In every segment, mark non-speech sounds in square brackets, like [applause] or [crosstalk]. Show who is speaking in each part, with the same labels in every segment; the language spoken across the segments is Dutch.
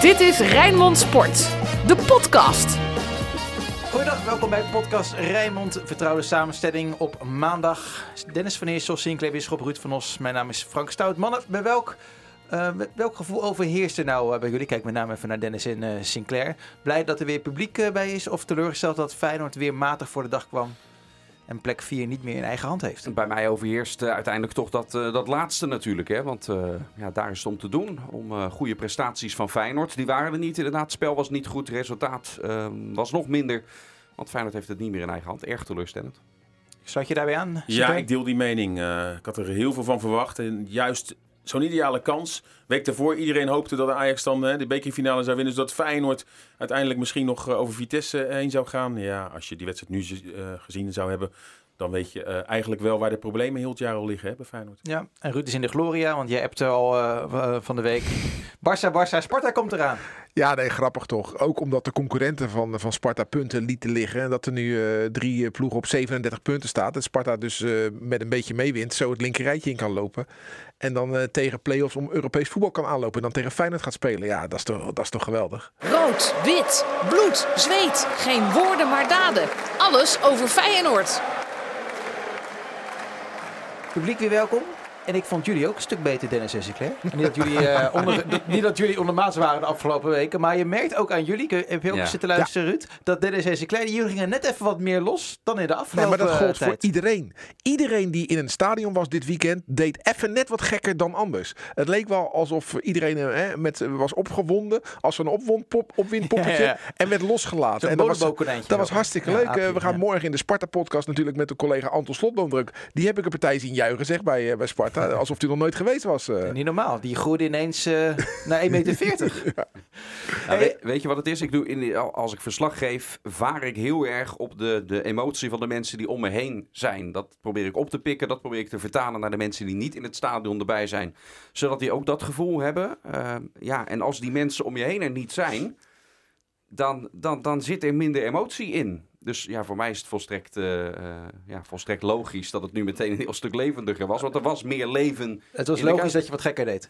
Speaker 1: Dit is Rijnmond Sport, de podcast.
Speaker 2: Goedendag, welkom bij podcast Rijnmond. Vertrouwde samenstelling op maandag. Dennis van Eersel, Sinclair Wisschop, Ruud van Os. Mijn naam is Frank Stout. Mannen, bij welk, uh, welk gevoel overheerst er nou uh, bij jullie? Kijk met name even naar Dennis en uh, Sinclair. Blij dat er weer publiek bij is of teleurgesteld dat Feyenoord weer matig voor de dag kwam? En plek 4 niet meer in eigen hand heeft.
Speaker 3: Bij mij overheerst uh, uiteindelijk toch dat, uh, dat laatste natuurlijk. Hè? Want uh, ja, daar is het om te doen. Om goede prestaties van Feyenoord. Die waren er niet inderdaad. Het spel was niet goed. Het resultaat ehm, was nog minder. Want Feyenoord heeft het niet meer in eigen hand. Erg teleurstellend.
Speaker 2: Sluit je daarbij aan?
Speaker 4: Ja, ik deel die mening. ik had er heel veel van verwacht. En juist zo'n ideale kans. Week daarvoor, iedereen hoopte dat Ajax dan de bekerfinale zou winnen. Zodat Feyenoord uiteindelijk misschien nog over Vitesse heen zou gaan. Ja, als je die wedstrijd nu gezien zou hebben, dan weet je eigenlijk wel waar de problemen heel het jaar al liggen hè, bij Feyenoord.
Speaker 2: Ja, en Ruud is in de Gloria, want jij hebt al van de week. Barça, Barça, Sparta komt eraan.
Speaker 5: Ja, nee, grappig toch. Ook omdat de concurrenten van, van Sparta punten lieten liggen. En dat er nu uh, drie ploegen op 37 punten staat. En Sparta dus met een beetje meewint, zo het linkerrijtje in kan lopen. En dan tegen play-offs om Europees voetbal kan aanlopen. En dan tegen Feyenoord gaat spelen. Ja, dat is toch, dat is toch geweldig.
Speaker 1: Rood, wit, bloed, zweet. Geen woorden maar daden. Alles over Feyenoord.
Speaker 2: Publiek weer welkom. En ik vond jullie ook een stuk beter, Dennis en Sinclair. Niet dat jullie, uh, [laughs] onder, niet dat jullie ondermaats waren de afgelopen weken. Maar je merkt ook aan jullie, ik heb je ook ja. zitten luisteren, ja. Ruud. Dat Dennis en Sinclair, jullie gingen net even wat meer los dan in de afgelopen
Speaker 5: nee, maar dat gold
Speaker 2: tijd.
Speaker 5: voor iedereen. Iedereen die in een stadion was dit weekend, deed even net wat gekker dan anders. Het leek wel alsof iedereen hè, met, was opgewonden. Als een opwindpop, opwindpoppetje. [laughs] Ja, en werd losgelaten. En dat was, dat was hartstikke leuk. Aapje, we gaan morgen in de Sparta-podcast natuurlijk met de collega Anton Slotboomdruk. Die heb ik een partij zien juichen, zeg, bij, bij Sparta. Alsof hij nog nooit geweest was. Uh.
Speaker 2: Niet normaal. Die groeide ineens uh, [laughs] naar 1,40 meter. ja. [laughs]
Speaker 3: ja, weet, weet, je wat het is? Ik doe in, als ik verslag geef, vaar ik heel erg op de, de emotie van de mensen die om me heen zijn. Dat probeer ik op te pikken. Dat probeer ik te vertalen naar de mensen die niet in het stadion erbij zijn. Zodat die ook dat gevoel hebben. Uh, ja, en als die mensen om je heen er niet zijn, dan, dan, dan zit er minder emotie in. Dus ja, voor mij is het volstrekt, uh, uh, ja, volstrekt logisch dat het nu meteen een heel stuk levendiger was. Want er was meer leven.
Speaker 2: Het was logisch dat je wat gekker deed.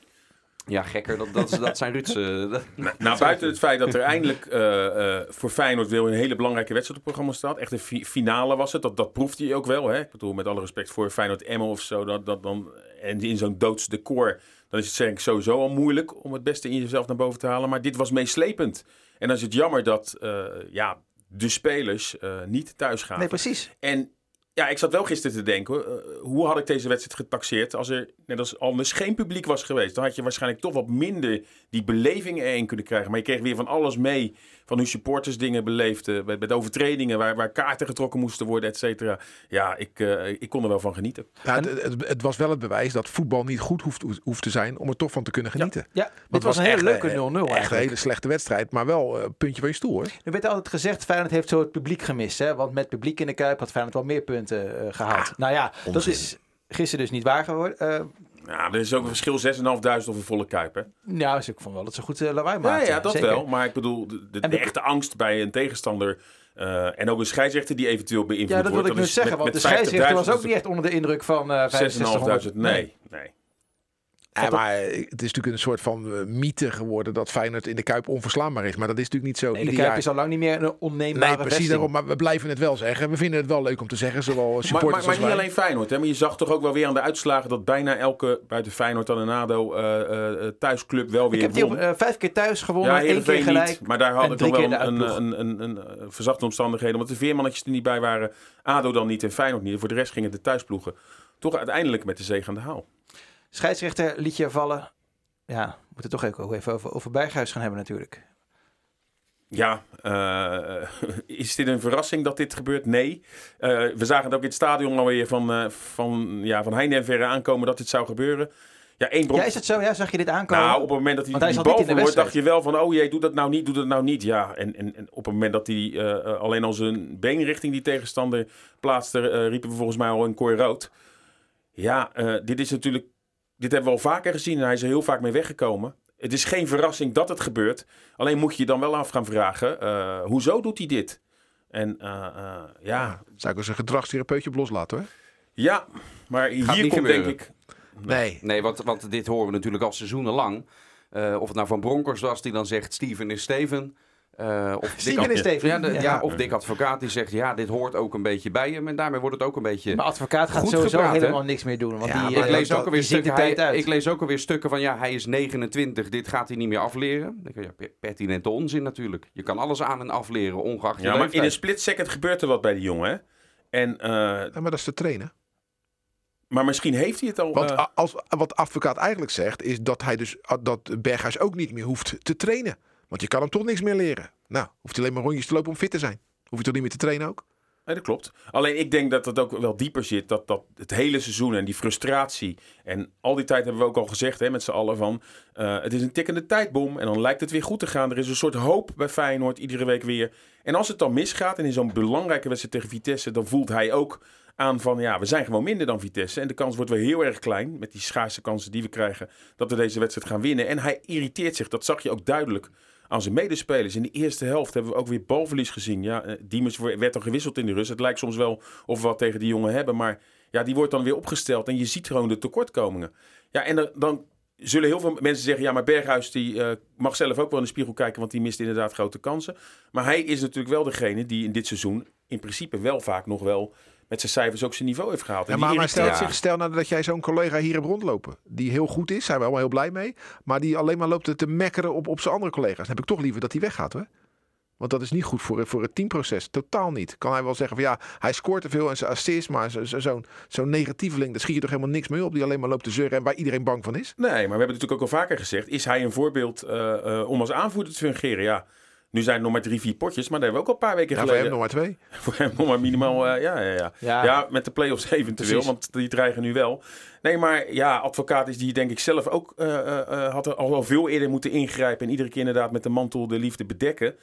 Speaker 3: Ja, gekker, dat, dat, dat zijn Ruudse. [laughs]
Speaker 4: nou, nou, buiten het feit dat er eindelijk uh, voor Feyenoord weer een hele belangrijke wedstrijd op het programma staat. Echt een fi finale was het, dat, dat proefde je ook wel. Hè? Ik bedoel, met alle respect voor Feyenoord Emmen of zo. Dat, dat dan, en in zo'n doods decor, dan is het denk ik sowieso al moeilijk om het beste in jezelf naar boven te halen. Maar dit was meeslepend. En dan is het jammer dat, ja, de spelers uh, niet thuis gaan.
Speaker 2: Nee, precies.
Speaker 4: En ja, ik zat wel gisteren te denken, uh, hoe had ik deze wedstrijd getaxeerd als er, net als anders, geen publiek was geweest? Dan had je waarschijnlijk toch wat minder die beleving erin kunnen krijgen. Maar je kreeg weer van alles mee, van hoe supporters dingen beleefden, met, met overtredingen, waar, waar kaarten getrokken moesten worden, et cetera. Ja, ik, uh, ik kon er wel van genieten.
Speaker 5: Ja, het, het, het, was wel het bewijs dat voetbal niet goed hoeft, hoeft te zijn om er toch van te kunnen genieten.
Speaker 2: Ja, ja dit was een hele leuke 0-0 eigenlijk.
Speaker 5: Echt een hele slechte wedstrijd, maar wel een uh, puntje van je stoel hoor.
Speaker 2: Er werd altijd gezegd, Feyenoord heeft zo het publiek gemist. Hè? Want met publiek in de Kuip had Feyenoord wel meer punten uh, gehaald. Ja, nou ja, onzin. dat is gisteren dus niet waar geworden. Uh,
Speaker 4: ja, er is ook een verschil 6.500 of een volle kuip, hè?
Speaker 2: Ja, dus ik vond wel dat ze goed uh, lawaai maakten.
Speaker 4: Ja, ja dat Zeker. wel. Maar ik bedoel, de, de, de echte angst bij een tegenstander... Uh, en ook een scheidsrechter die eventueel beïnvloed wordt.
Speaker 2: Ja, dat wil ik nu zeggen, met, want met de scheidsrechter was ook niet echt onder de indruk van uh,
Speaker 4: 6.500. Nee, nee.
Speaker 5: Ja, maar het is natuurlijk een soort van uh, mythe geworden dat Feyenoord in de Kuip onverslaanbaar is. Maar dat is natuurlijk niet zo.
Speaker 2: Nee, de Kuip is al lang niet meer een onneembare
Speaker 5: Nee, precies daarom. Maar we blijven het wel zeggen. We vinden het wel leuk om te zeggen, zowel supporters
Speaker 4: maar, maar, maar
Speaker 5: als
Speaker 4: niet alleen Feyenoord. Hè? Maar je zag toch ook wel weer aan de uitslagen dat bijna elke, buiten Feyenoord en ADO, uh, uh, thuisclub wel weer
Speaker 2: Ik heb die op, uh, vijf keer thuis gewonnen, ja, één keer gelijk.
Speaker 4: Niet, maar daar had ik nog wel een, een, een, een, een verzachte omstandigheden. Want de veermannetjes er niet bij waren. ADO dan niet en Feyenoord niet. Voor de rest gingen de thuisploegen toch uiteindelijk met de zege aan de haal.
Speaker 2: Scheidsrechter liet je vallen ja, we moeten toch even, even over, over Berghuis gaan hebben natuurlijk.
Speaker 4: Ja, uh, [laughs] is dit een verrassing dat dit gebeurt? Nee. Uh, we zagen het ook in het stadion alweer van, uh, van, ja, van heinde en verre aankomen dat dit zou gebeuren. Ja, één
Speaker 2: bron... ja, is het zo? Ja, zag je dit aankomen?
Speaker 4: Nou, op het moment dat hij, hij die bal verloor, dacht je wel van... oh jee, doe dat nou niet, doe dat nou niet. Ja, en, en, en op het moment dat hij alleen al zijn been richting die tegenstander plaatste... riepen we volgens mij al een kooi rood. Ja, dit is natuurlijk dit hebben we al vaker gezien en hij is er heel vaak mee weggekomen. Het is geen verrassing dat het gebeurt. Alleen moet je je dan wel af gaan vragen, uh, hoezo doet hij dit? En uh, uh, ja...
Speaker 5: Zou ik eens een gedragstherapeutje op loslaten hoor?
Speaker 4: Ja, maar
Speaker 3: Gaat
Speaker 4: hier komt
Speaker 3: gebeuren.
Speaker 4: denk ik...
Speaker 5: Nee.
Speaker 3: Nee, want, want dit horen we natuurlijk al seizoenenlang. of het nou van Broncos was, die dan zegt Steven is Steven.
Speaker 2: Uh, of [laughs] Steven is Steven.
Speaker 3: Ja, de, ja. of Dick Advocaat die zegt, ja, dit hoort ook een beetje bij hem. En daarmee wordt het ook een beetje
Speaker 2: Maar Advocaat gaat sowieso gepraat, helemaal niks meer doen. Want
Speaker 3: ja, die, ik, uh, lees ook alweer stukken, hij, ik lees ook alweer stukken van, ja, hij is 29, dit gaat hij niet meer afleren. Dan ja, pertinente onzin natuurlijk. Je kan alles aan en afleren, ongeacht
Speaker 4: Ja, maar in een split second gebeurt er wat bij die jongen, hè? En, uh,
Speaker 5: ja, maar dat is te trainen.
Speaker 4: Maar misschien heeft hij het al.
Speaker 5: Want als, wat advocaat eigenlijk zegt, is dat hij dus dat Berghuis ook niet meer hoeft te trainen. Want je kan hem toch niks meer leren. Nou, hoeft hij alleen maar rondjes te lopen om fit te zijn. Hoef je toch niet meer te trainen ook?
Speaker 4: Nee, dat klopt. Alleen ik denk dat het ook wel dieper zit. Dat, dat het hele seizoen en die frustratie. En al die tijd hebben we ook al gezegd hè, met z'n allen van... Uh, het is een tikkende tijdbom en dan lijkt het weer goed te gaan. Er is een soort hoop bij Feyenoord iedere week weer. En als het dan misgaat en in zo'n belangrijke wedstrijd tegen Vitesse... dan voelt hij ook aan van ja, we zijn gewoon minder dan Vitesse. En de kans wordt weer heel erg klein met die schaarse kansen die we krijgen... dat we deze wedstrijd gaan winnen. En hij irriteert zich. Dat zag je ook duidelijk aan zijn medespelers. In de eerste helft hebben we ook weer balverlies gezien. Ja, eh, Diemers werd dan gewisseld in de rust. Het lijkt soms wel of we wat tegen die jongen hebben. Maar ja, die wordt dan weer opgesteld. En je ziet gewoon de tekortkomingen. Ja, en dan zullen heel veel mensen zeggen... ja, maar Berghuis die, uh, mag zelf ook wel in de spiegel kijken... want die mist inderdaad grote kansen. Maar hij is natuurlijk wel degene die in dit seizoen... in principe wel vaak nog wel met zijn cijfers ook zijn niveau heeft gehaald.
Speaker 5: Ja, maar, maar stel, zich, stel nou dat jij zo'n collega hier hebt rondlopen. Die heel goed is, zijn we allemaal heel blij mee. Maar die alleen maar loopt te mekkeren op, op zijn andere collega's. Dan heb ik toch liever dat hij weggaat hoor. Want dat is niet goed voor, voor het teamproces. Totaal niet. Kan hij wel zeggen van ja, hij scoort te veel en zijn assist. Maar zo'n zo, zo negatieveling, daar schiet je toch helemaal niks mee op. Die alleen maar loopt te zeuren en waar iedereen bang van is.
Speaker 4: Nee, maar we hebben natuurlijk ook al vaker gezegd. Is hij een voorbeeld uh, uh, om als aanvoerder te fungeren? Ja, nu zijn het nog maar drie, vier potjes, maar daar hebben we ook al een paar weken geleden.
Speaker 5: Voor hem nog maar twee. [laughs]
Speaker 4: voor hem nog maar minimaal, uh, ja, ja, ja, ja. Ja, met de play-offs [laughs] eventueel, Precies. want die dreigen nu wel. Nee, maar ja, advocaat is die denk ik zelf ook, uh, uh, had er al wel veel eerder moeten ingrijpen. En iedere keer inderdaad met de mantel de liefde bedekken.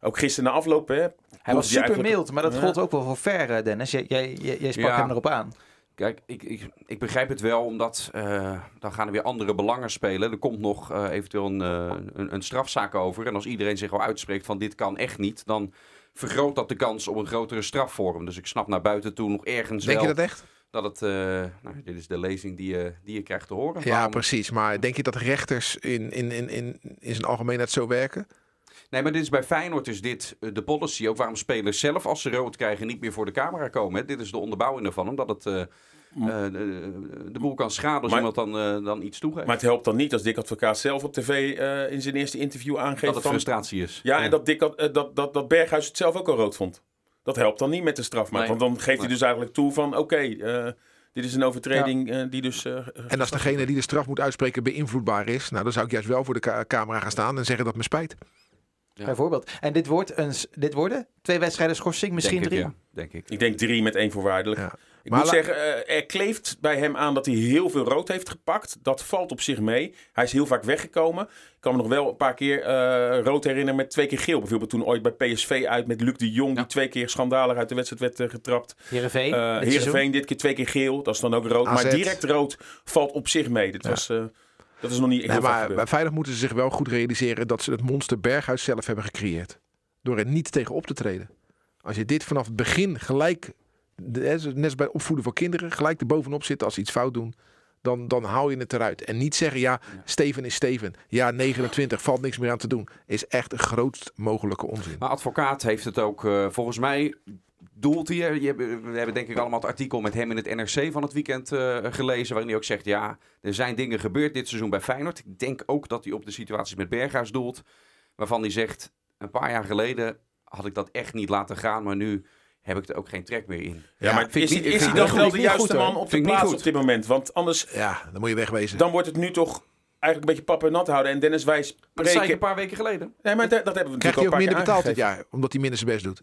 Speaker 4: Ook gisteren na afloop, hè.
Speaker 2: Hij was super eigenlijk... mild, maar dat ja. gold ook wel voor ver, Dennis. Jij, jij, jij sprak ja. hem erop aan.
Speaker 3: Kijk, ik, ik, ik begrijp het wel, omdat uh, dan gaan er weer andere belangen spelen. Er komt nog uh, eventueel een, uh, een, een, strafzaak over. En als iedereen zich al uitspreekt van dit kan echt niet, dan vergroot dat de kans op een grotere strafvorm. Dus ik snap naar buiten toe nog ergens
Speaker 5: Denk
Speaker 3: wel...
Speaker 5: je dat echt?
Speaker 3: Dat het, nou, dit is de lezing die je, die je krijgt te horen.
Speaker 5: Ja, Waarom... precies. Maar denk je dat rechters in, in, in, in, in zijn algemeenheid zo werken?
Speaker 3: Nee, maar dit is bij Feyenoord is dit de policy. Ook waarom spelers zelf, als ze rood krijgen, niet meer voor de camera komen. Hè. Dit is de onderbouwing ervan, omdat het... Uh, uh, de, de, boel kan schaden als maar, iemand dan, uh, dan iets toegeeft.
Speaker 4: Maar het helpt dan niet als Dick Advocaat zelf op tv uh, in zijn eerste interview aangeeft... Dat
Speaker 3: het van, frustratie is.
Speaker 4: Ja, ja. en dat, Dick, dat, dat, dat Berghuis het zelf ook al rood vond. Dat helpt dan niet met de strafmaat. Nee. Want dan geeft nee. hij dus eigenlijk toe van... Oké, okay, dit is een overtreding ja. die dus...
Speaker 5: en als degene die de straf moet uitspreken beïnvloedbaar is... Nou, dan zou ik juist wel voor de ca camera gaan staan en zeggen dat me spijt.
Speaker 2: Ja. Bijvoorbeeld. En dit, wordt een, dit worden twee wedstrijden schorsing, misschien
Speaker 3: denk
Speaker 2: drie?
Speaker 3: Ik, ja. denk ik.
Speaker 4: Ik denk drie met één voorwaardelijk. Ja. Ik maar moet zeggen, uh, er kleeft bij hem aan dat hij heel veel rood heeft gepakt. Dat valt op zich mee. Hij is heel vaak weggekomen. Ik kan me nog wel een paar keer uh, rood herinneren met twee keer geel. Bijvoorbeeld toen ooit bij PSV uit met Luc de Jong, die twee keer schandalig uit de wedstrijd werd uh, getrapt.
Speaker 2: Heerenveen.
Speaker 4: Uh, dit Heerenveen dit keer twee keer geel. Dat is dan ook rood. AZ. Maar direct rood valt op zich mee. Dit was... Dat is nog niet
Speaker 5: nee, maar bij Veilig moeten ze zich wel goed realiseren dat ze het monster Berghuis zelf hebben gecreëerd. Door er niet tegen op te treden. Als je dit vanaf het begin gelijk, net als bij opvoeden van kinderen, gelijk er bovenop zit als ze iets fout doen. Dan, dan haal je het eruit. En niet zeggen, ja, Steven is Steven. Ja, 29, valt niks meer aan te doen. Is echt een grootst mogelijke onzin.
Speaker 3: Maar advocaat heeft het ook uh, volgens mij doelt hij. Je, we hebben denk ik allemaal het artikel met hem in het NRC van het weekend uh, gelezen. Waarin hij ook zegt, ja, er zijn dingen gebeurd dit seizoen bij Feyenoord. Ik denk ook dat hij op de situaties met Berghuis doelt. Waarvan hij zegt, een paar jaar geleden had ik dat echt niet laten gaan. Maar nu heb ik er ook geen trek meer in.
Speaker 4: Ja, maar is, niet, is hij dan wel de juiste man op de plaats op dit moment? Want anders...
Speaker 5: Ja, dan moet je wegwezen.
Speaker 4: Dan wordt het nu toch eigenlijk een beetje pap en nat houden. En Dennis Wijs spreken...
Speaker 3: Maar dat zei ik een paar weken geleden.
Speaker 4: Nee, maar dat, dat hebben we
Speaker 5: Krijgt hij ook minder betaald dit jaar? Omdat hij minder zijn best doet?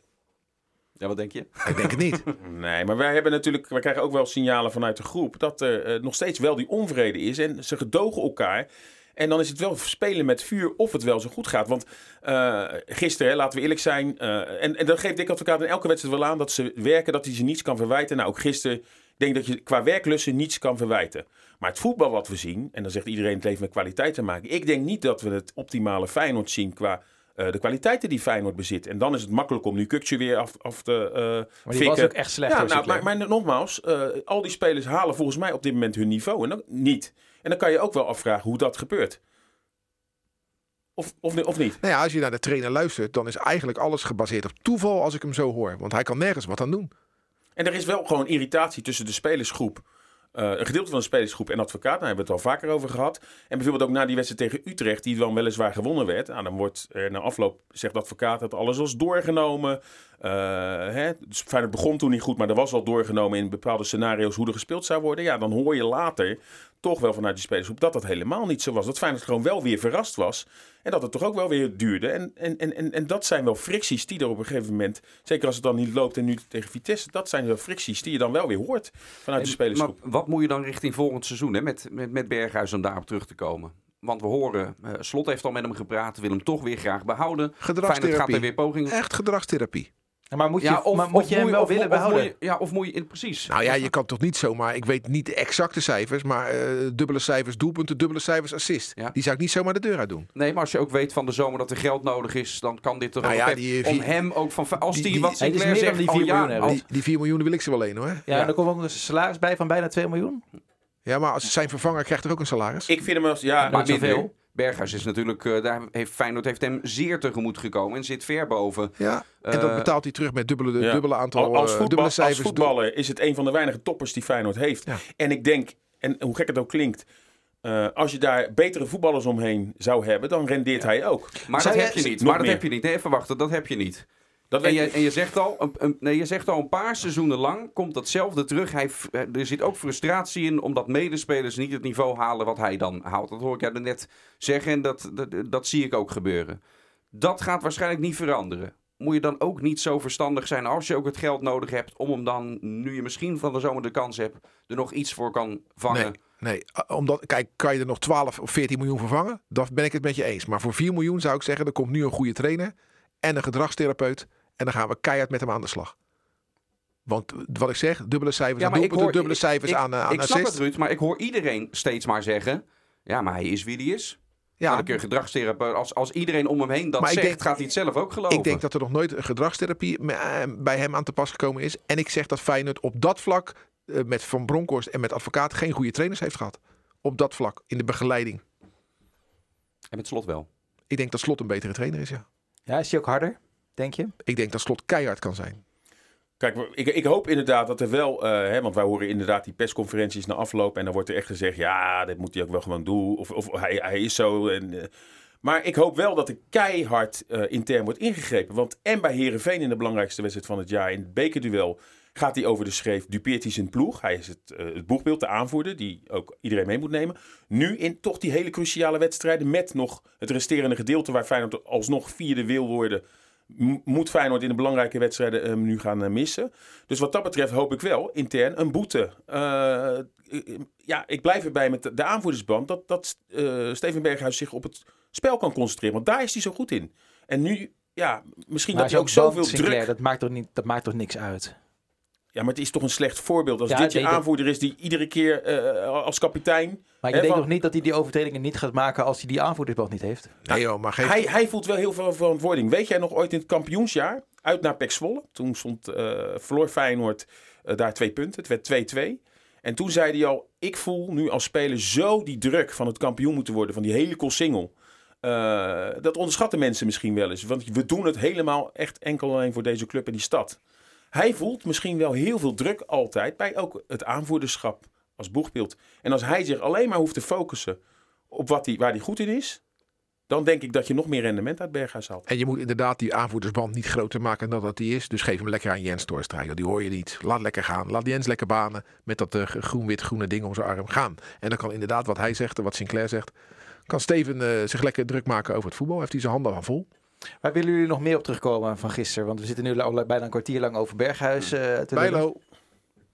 Speaker 3: Ja, wat denk je?
Speaker 5: Ik denk het niet. [laughs]
Speaker 4: nee, maar wij hebben natuurlijk, wij krijgen ook wel signalen vanuit de groep dat er uh, nog steeds wel die onvrede is en ze gedogen elkaar. En dan is het wel spelen met vuur of het wel zo goed gaat. Want uh, gisteren, laten we eerlijk zijn, uh, en, en dat geeft Dick Advocaat in elke wedstrijd wel aan dat ze werken, dat hij ze niets kan verwijten. Nou, ook gisteren, ik denk dat je qua werklussen niets kan verwijten. Maar het voetbal wat we zien, en dan zegt iedereen het heeft met kwaliteit te maken. Ik denk niet dat we het optimale Feyenoord zien qua uh, de kwaliteiten die Feyenoord bezit. En dan is het makkelijk om nu Kukje weer af, af te uh,
Speaker 2: Maar die was ook echt slecht.
Speaker 4: Ja, nou, maar, maar, nogmaals, uh, al die spelers halen volgens mij op dit moment hun niveau. En dan niet. En dan kan je ook wel afvragen hoe dat gebeurt. Of, of, of niet?
Speaker 5: Nou ja, als je naar de trainer luistert, dan is eigenlijk alles gebaseerd op toeval als ik hem zo hoor. Want hij kan nergens wat aan doen.
Speaker 4: En er is wel gewoon irritatie tussen de spelersgroep. Uh, een gedeelte van de spelersgroep en advocaat. Daar hebben we het al vaker over gehad. En bijvoorbeeld ook na die wedstrijd tegen Utrecht, die dan weliswaar gewonnen werd. Nou, dan wordt er na afloop, zegt advocaat, dat alles was doorgenomen. Uh, hè, dus Feyenoord begon toen niet goed, maar er was al doorgenomen in bepaalde scenario's hoe er gespeeld zou worden. Ja, dan hoor je later toch wel vanuit die spelersgroep dat dat helemaal niet zo was. Dat Feyenoord gewoon wel weer verrast was. En dat het toch ook wel weer duurde. En, en, en, en dat zijn wel fricties die er op een gegeven moment, zeker als het dan niet loopt en nu tegen Vitesse, dat zijn wel fricties die je dan wel weer hoort vanuit de spelersgroep.
Speaker 3: Maar wat moet je dan richting volgend seizoen hè, met, met, met Berghuis om daarop terug te komen? Want we horen, uh, Slot heeft al met hem gepraat, wil hem toch weer graag behouden.
Speaker 5: Gedragstherapie.
Speaker 3: gaat er weer pogingen.
Speaker 5: Echt gedragstherapie.
Speaker 2: Maar moet je, ja, of, maar moet je hem wel willen behouden?
Speaker 3: Je, ja, of moet je in precies.
Speaker 5: Nou ja, je kan toch niet zomaar. Ik weet niet de exacte cijfers, maar uh, dubbele cijfers doelpunten, dubbele cijfers assist. Ja. Die zou ik niet zomaar de deur uit doen.
Speaker 3: Nee, maar als je ook weet van de zomer dat er geld nodig is, dan kan dit toch nou ja, die, om hem ook van als die, die wat Sinclair
Speaker 2: zegt, die 4 miljoen
Speaker 5: ja, die, die 4 miljoen wil ik ze wel een hoor. Ja,
Speaker 2: ja. en dan komt ook een salaris bij van bijna 2 miljoen.
Speaker 5: Ja, maar als zijn vervanger krijgt er ook een salaris.
Speaker 4: Ik vind hem als ja,
Speaker 3: maar zoveel. Berghuis is natuurlijk, uh, daar heeft Feyenoord heeft hem zeer tegemoet gekomen en zit ver boven.
Speaker 5: Ja, en dat betaalt hij terug met dubbele, ja. dubbele aantal als, voetbal, dubbele cijfers.
Speaker 4: Als voetballer is het een van de weinige toppers die Feyenoord heeft. Ja. En ik denk, en hoe gek het ook klinkt, uh, als je daar betere voetballers omheen zou hebben, dan rendeert ja. hij ook.
Speaker 3: Maar dat heb je niet. Maar dat heb je niet. Nee, even wachten, dat heb je niet. Dat en, je, en je, zegt al, een, een, nee, je zegt al een paar seizoenen lang komt datzelfde terug. Hij, er zit ook frustratie in omdat medespelers niet het niveau halen wat hij dan haalt. Dat hoor ik jou net zeggen en dat, dat, dat zie ik ook gebeuren. Dat gaat waarschijnlijk niet veranderen. Moet je dan ook niet zo verstandig zijn als je ook het geld nodig hebt om hem dan, nu je misschien van de zomer de kans hebt, er nog iets voor kan vangen?
Speaker 5: Nee, nee. omdat, kijk, kan je er nog 12 of 14 miljoen vervangen? Dan ben ik het met je eens. Maar voor 4 miljoen zou ik zeggen, er komt nu een goede trainer en een gedragstherapeut. En dan gaan we keihard met hem aan de slag. Want wat ik zeg, dubbele cijfers ja, aan doelpunten, hoor, dubbele cijfers
Speaker 3: ik,
Speaker 5: aan, uh, aan
Speaker 3: Ik snap het, Ruud, maar ik hoor iedereen steeds maar zeggen... Ja, maar hij is wie hij is. Ja, dan kun je gedragstherapeut... Als, als iedereen om hem heen dat zegt, denk, gaat hij het zelf ook geloven.
Speaker 5: Ik denk dat er nog nooit een gedragstherapie eh, bij hem aan te pas gekomen is. En ik zeg dat Feyenoord op dat vlak... Uh, met Van Bronckhorst en met advocaat geen goede trainers heeft gehad. Op dat vlak, in de begeleiding.
Speaker 3: En met Slot wel?
Speaker 5: Ik denk dat Slot een betere trainer is, ja.
Speaker 2: Ja, is hij ook harder? Denk je?
Speaker 5: Ik denk dat slot keihard kan zijn.
Speaker 4: Kijk, ik, ik, hoop inderdaad dat er wel, uh, hè, want wij horen inderdaad die persconferenties na afloop en dan wordt er echt gezegd, ja, dit moet hij ook wel gewoon doen, of, of hij, hij is zo. En, uh, maar ik hoop wel dat er keihard uh, intern wordt ingegrepen, want en bij Herenveen in de belangrijkste wedstrijd van het jaar, in het bekerduel, gaat hij over de schreef, dupeert hij zijn ploeg. Hij is het, het boegbeeld, de aanvoerder, die ook iedereen mee moet nemen. Nu in toch die hele cruciale wedstrijden met nog het resterende gedeelte waar Feyenoord alsnog vierde wil worden moet Feyenoord in de belangrijke wedstrijden hem nu gaan eh, missen. Dus wat dat betreft hoop ik wel intern een boete. Uh, ja, ik blijf erbij met de aanvoerdersband dat, dat uh, Steven Berghuis zich op het spel kan concentreren. Want daar is hij zo goed in. En nu, ja, misschien maar dat hij ook zoveel druk...
Speaker 2: Dat maakt, toch niet, dat maakt toch niks uit?
Speaker 4: Ja, maar het is toch een slecht voorbeeld als dit je aanvoerder is die iedere keer uh, als kapitein...
Speaker 2: Maar je denkt nog niet dat hij die overtredingen niet gaat maken als hij die aanvoerdersband niet heeft?
Speaker 5: Nee joh, maar
Speaker 4: hij, hij voelt wel heel veel verantwoording. Weet jij nog ooit in het kampioensjaar, uit naar Pek Zwolle? Toen stond, uh, verloor Feyenoord uh, daar twee punten. Het werd 2-2. En toen zei hij al, ik voel nu als speler zo die druk van het kampioen moeten worden, van die hele single. Uh, dat onderschatten mensen misschien wel eens. Want we doen het helemaal echt enkel alleen voor deze club en die stad. Hij voelt misschien wel heel veel druk altijd bij ook het aanvoerderschap als boegbeeld. En als hij zich alleen maar hoeft te focussen op wat hij, waar hij goed in is, dan denk ik dat je nog meer rendement uit Berghuis haalt.
Speaker 5: En je moet inderdaad die aanvoerdersband niet groter maken dan dat die is. Dus geef hem lekker aan Jens Toornstra. Die hoor je niet. Laat lekker gaan. Laat Jens lekker banen met dat uh, groen-wit-groene ding om zijn arm gaan. En dan kan inderdaad wat hij zegt en wat Sinclair zegt, kan Steven uh, zich lekker druk maken over het voetbal. Heeft hij zijn handen van vol.
Speaker 2: Waar willen jullie nog meer op terugkomen van gisteren? Want we zitten nu al bijna een kwartier lang over Berghuis uh, te
Speaker 5: Bijlo.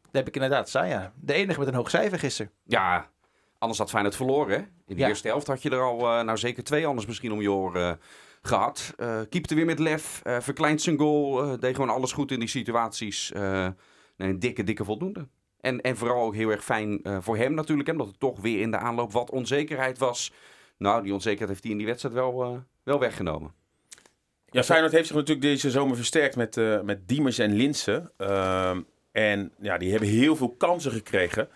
Speaker 2: Dat heb ik inderdaad zei ja. De enige met een hoog cijfer gisteren.
Speaker 3: Ja, anders had Feyenoord verloren. Hè? In de eerste helft had je er al, uh, nou zeker twee anders misschien om je oren uh, gehad. Uh, keepte weer met lef, uh, verkleint zijn goal, deed gewoon alles goed in die situaties. nee, een dikke, dikke voldoende. En, en vooral ook heel erg fijn voor hem natuurlijk, hè, omdat het toch weer in de aanloop wat onzekerheid was. Nou, die onzekerheid heeft hij in die wedstrijd wel, wel weggenomen.
Speaker 4: Ja, Feyenoord heeft zich natuurlijk deze zomer versterkt met, uh, met Diemers en Linsen. Uh, en ja, die hebben heel veel kansen gekregen.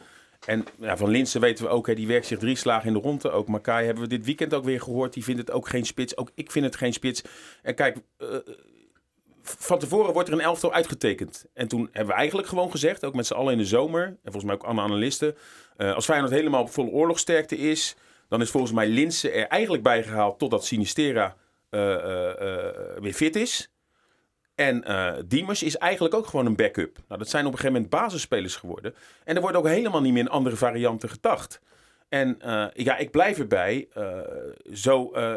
Speaker 4: En ja, van Linsen weten we ook, hè, die werkt zich drie slagen in de ronde. Ook Makai hebben we dit weekend ook weer gehoord. Die vindt het ook geen spits. Ook ik vind het geen spits. En kijk, uh, van tevoren wordt er een elftal uitgetekend. En toen hebben we eigenlijk gewoon gezegd, ook met z'n allen in de zomer, en volgens mij ook alle analisten, uh, als Feyenoord helemaal op volle oorlogsterkte is, dan is volgens mij Linse er eigenlijk bijgehaald totdat Sinistera weer fit is. En Diemers is eigenlijk ook gewoon een backup. Nou, dat zijn op een gegeven moment basisspelers geworden. En er wordt ook helemaal niet meer in andere varianten gedacht. En uh, ja, ik blijf erbij. Uh, zo, uh,